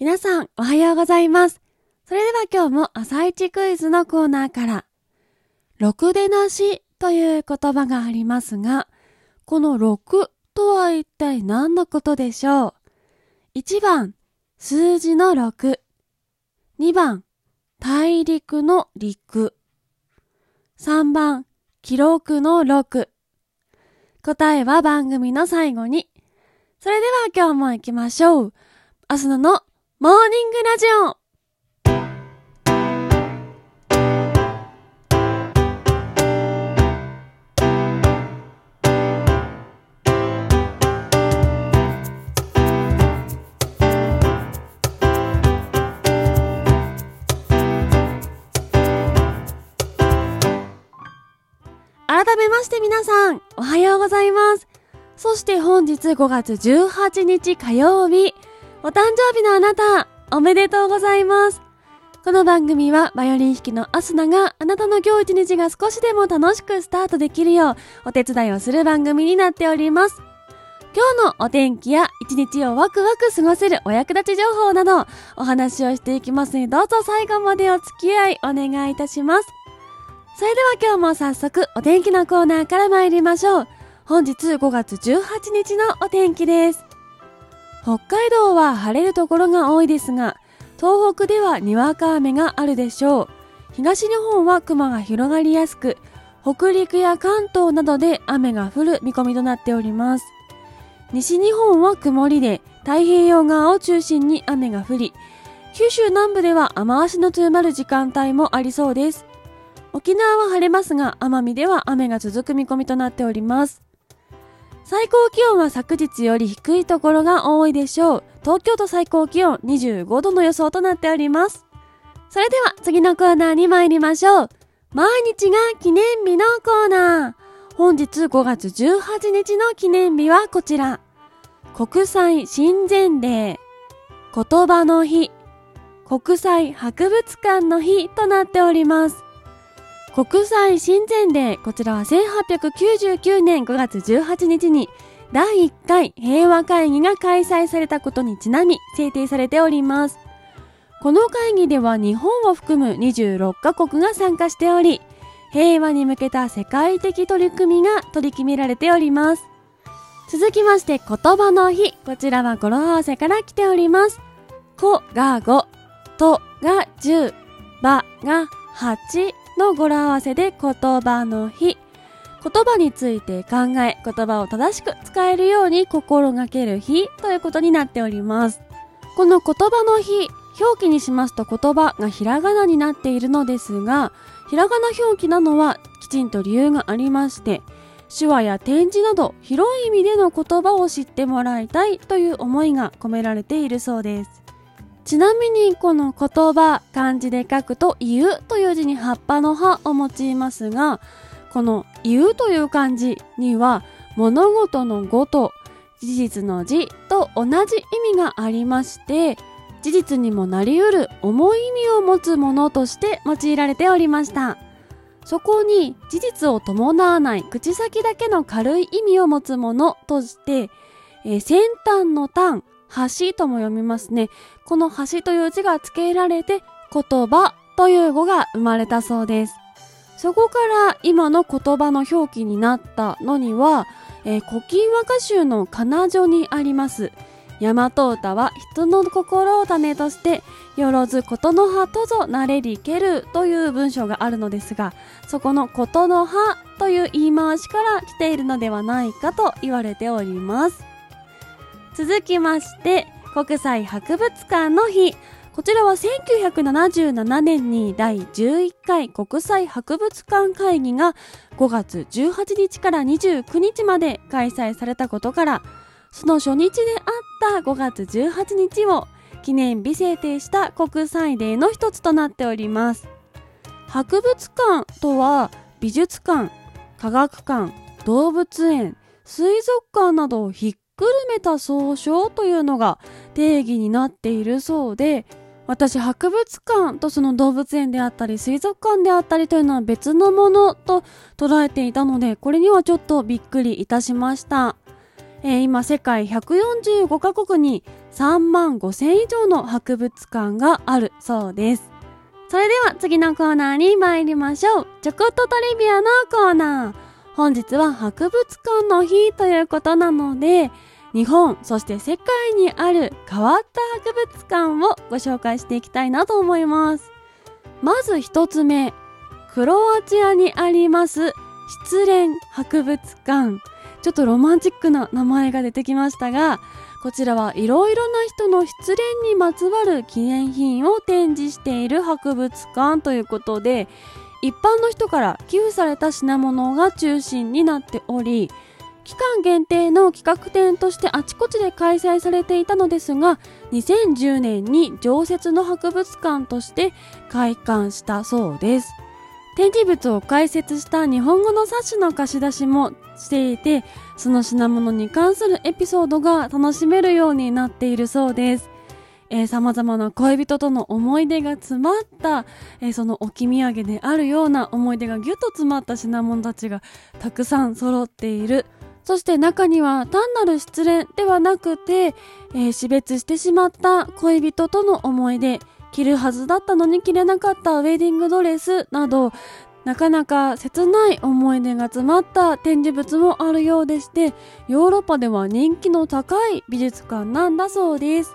皆さん、おはようございます。それでは今日も朝一クイズのコーナーから、ろくでなしという言葉がありますが、この6とは一体何のことでしょう ?1 番、数字の6。2番、大陸の陸。3番、記録の6。答えは番組の最後に。それでは今日も行きましょう。アスナのモーニングラジオ改めまして皆さん、おはようございます。そして本日5月18日火曜日、お誕生日のあなた、おめでとうございます。この番組はバイオリン弾きのアスナがあなたの今日一日が少しでも楽しくスタートできるようお手伝いをする番組になっております。今日のお天気や一日をワクワク過ごせるお役立ち情報などお話をしていきますのでどうぞ最後までお付き合いお願いいたします。それでは今日も早速お天気のコーナーから参りましょう。本日5月18日のお天気です。北海道は晴れるところが多いですが、東北ではにわか雨があるでしょう。東日本は雲が広がりやすく、北陸や関東などで雨が降る見込みとなっております。西日本は曇りで、太平洋側を中心に雨が降り、九州南部では雨足の強まる時間帯もありそうです。沖縄は晴れますが、奄美では雨が続く見込みとなっております。最高気温は昨日より低いところが多いでしょう。東京都最高気温25度の予想となっております。それでは次のコーナーに参りましょう。毎日が記念日のコーナー。本日5月18日の記念日はこちら。国際親善デー、言葉の日、国際博物館の日となっております。国際親善デー、こちらは1899年5月18日に第1回平和会議が開催されたことにちなみ制定されております。この会議では日本を含む26カ国が参加しており、平和に向けた世界的取り組みが取り決められております。続きまして言葉の日、こちらは語呂合わせから来ております。こが5、とが10、ばが8、の語呂合わせで言葉の日。言葉について考え、言葉を正しく使えるように心がける日ということになっております。この言葉の日、表記にしますと言葉がひらがなになっているのですが、ひらがな表記なのはきちんと理由がありまして、手話や展示など広い意味での言葉を知ってもらいたいという思いが込められているそうです。ちなみにこの言葉、漢字で書くと言うという字に葉っぱの葉を用いますが、この言うという漢字には物事の語と事実の字と同じ意味がありまして、事実にもなり得る重い意味を持つものとして用いられておりました。そこに事実を伴わない口先だけの軽い意味を持つものとして、えー、先端の端、橋とも読みますね。この橋という字が付けられて言葉という語が生まれたそうです。そこから今の言葉の表記になったのには、えー、古今和歌集の仮女にあります。大和歌は人の心を種として、よろずことの葉とぞなれりけるという文章があるのですが、そこのことの葉という言い回しから来ているのではないかと言われております。続きまして、国際博物館の日。こちらは1977年に第11回国際博物館会議が5月18日から29日まで開催されたことから、その初日であった5月18日を記念日制定した国際デーの一つとなっております。博物館とは美術館、科学館、動物園、水族館などをひっくるめた総称というのが定義になっているそうで、私博物館とその動物園であったり水族館であったりというのは別のものと捉えていたので、これにはちょっとびっくりいたしました。えー、今世界145カ国に3万5千以上の博物館があるそうです。それでは次のコーナーに参りましょう。ちょこっとトリビアのコーナー。本日は博物館の日ということなので、日本、そして世界にある変わった博物館をご紹介していきたいなと思います。まず一つ目、クロアチアにあります失恋博物館。ちょっとロマンチックな名前が出てきましたが、こちらはいろいろな人の失恋にまつわる記念品を展示している博物館ということで、一般の人から寄付された品物が中心になっており、期間限定の企画展としてあちこちで開催されていたのですが2010年に常設の博物館として開館したそうです。展示物を解説した日本語の冊子の貸し出しもしていてその品物に関するエピソードが楽しめるようになっているそうです。えー、様々な恋人との思い出が詰まった、えー、その置き土産であるような思い出がぎゅっと詰まった品物たちがたくさん揃っているそして中には単なる失恋ではなくて、えー、死別してしまった恋人との思い出、着るはずだったのに着れなかったウェディングドレスなど、なかなか切ない思い出が詰まった展示物もあるようでして、ヨーロッパでは人気の高い美術館なんだそうです。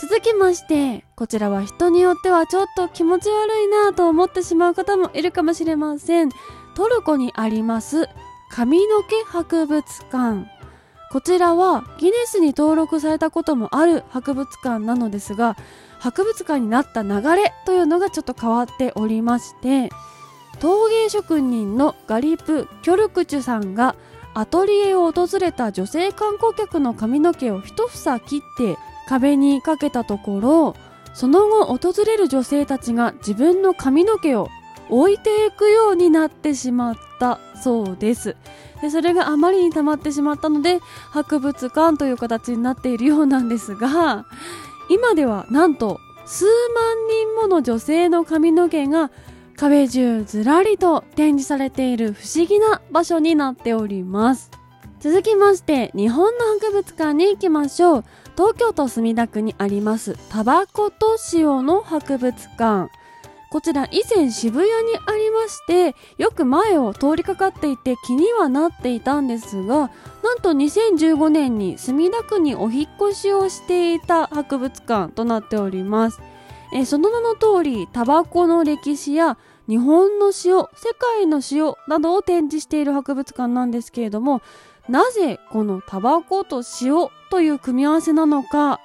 続きまして、こちらは人によってはちょっと気持ち悪いなぁと思ってしまう方もいるかもしれません。トルコにあります髪の毛博物館こちらはギネスに登録されたこともある博物館なのですが博物館になった流れというのがちょっと変わっておりまして陶芸職人のガリプ・キョルクチュさんがアトリエを訪れた女性観光客の髪の毛を一房切って壁にかけたところその後訪れる女性たちが自分の髪の毛を置いていくようになってしまったそうです。でそれがあまりに溜まってしまったので博物館という形になっているようなんですが今ではなんと数万人もの女性の髪の毛が壁中ずらりと展示されている不思議な場所になっております。続きまして日本の博物館に行きましょう。東京都墨田区にありますタバコと塩の博物館こちら以前渋谷にありまして、よく前を通りかかっていて気にはなっていたんですが、なんと2015年に墨田区にお引越しをしていた博物館となっております。えその名の通り、タバコの歴史や日本の塩、世界の塩などを展示している博物館なんですけれども、なぜこのタバコと塩という組み合わせなのか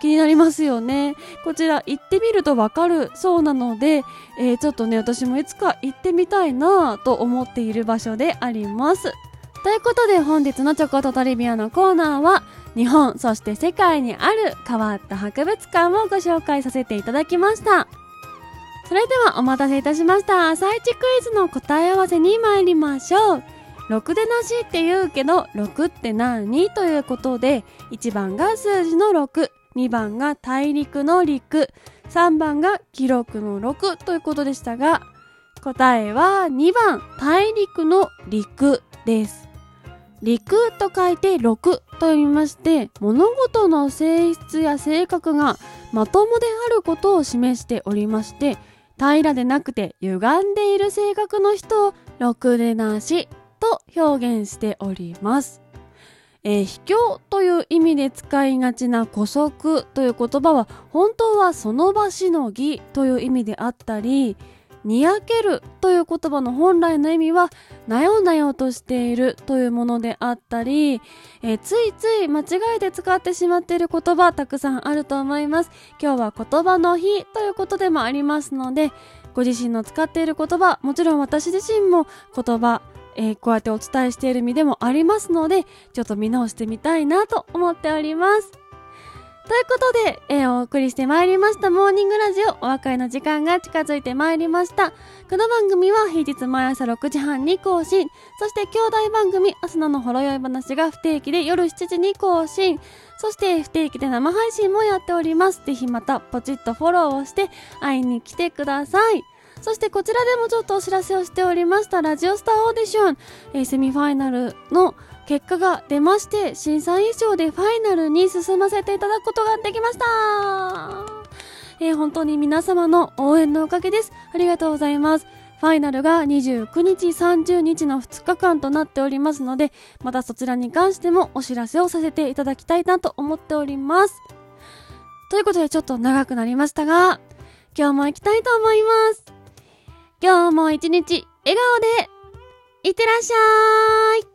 気になりますよね。こちら行ってみるとわかるそうなので、えー、ちょっとね、私もいつか行ってみたいなぁと思っている場所であります。ということで本日のチョコとトリビアのコーナーは、日本、そして世界にある変わった博物館をご紹介させていただきました。それではお待たせいたしました。朝一クイズの答え合わせに参りましょう。6でなしって言うけど、6って何ということで、1番が数字の6、2番が大陸の陸、3番が記録の6ということでしたが、答えは2番大陸の陸です。陸と書いて6と読みまして、物事の性質や性格がまともであることを示しておりまして、平らでなくて歪んでいる性格の人をろでなしと表現しております。えー、卑怯という意味で使いがちな古速という言葉は本当はその場しのぎという意味であったりにやけるという言葉の本来の意味はなよなよとしているというものであったり、えー、ついつい間違えて使ってしまっている言葉たくさんあると思います今日は言葉の日ということでもありますのでご自身の使っている言葉もちろん私自身も言葉えー、こうやってお伝えしている身でもありますので、ちょっと見直してみたいなと思っております。ということで、えー、お送りしてまいりましたモーニングラジオお別れの時間が近づいてまいりました。この番組は平日毎朝6時半に更新、そして兄弟番組、アスナのほろ酔い話が不定期で夜7時に更新、そして不定期で生配信もやっております。ぜひまたポチッとフォローをして会いに来てください。そしてこちらでもちょっとお知らせをしておりましたラジオスターオーディション、えー、セミファイナルの結果が出まして審査以上でファイナルに進ませていただくことができましたえー、本当に皆様の応援のおかげです。ありがとうございます。ファイナルが29日、30日の2日間となっておりますので、またそちらに関してもお知らせをさせていただきたいなと思っております。ということでちょっと長くなりましたが、今日も行きたいと思います。今日も一日笑顔で、いってらっしゃい。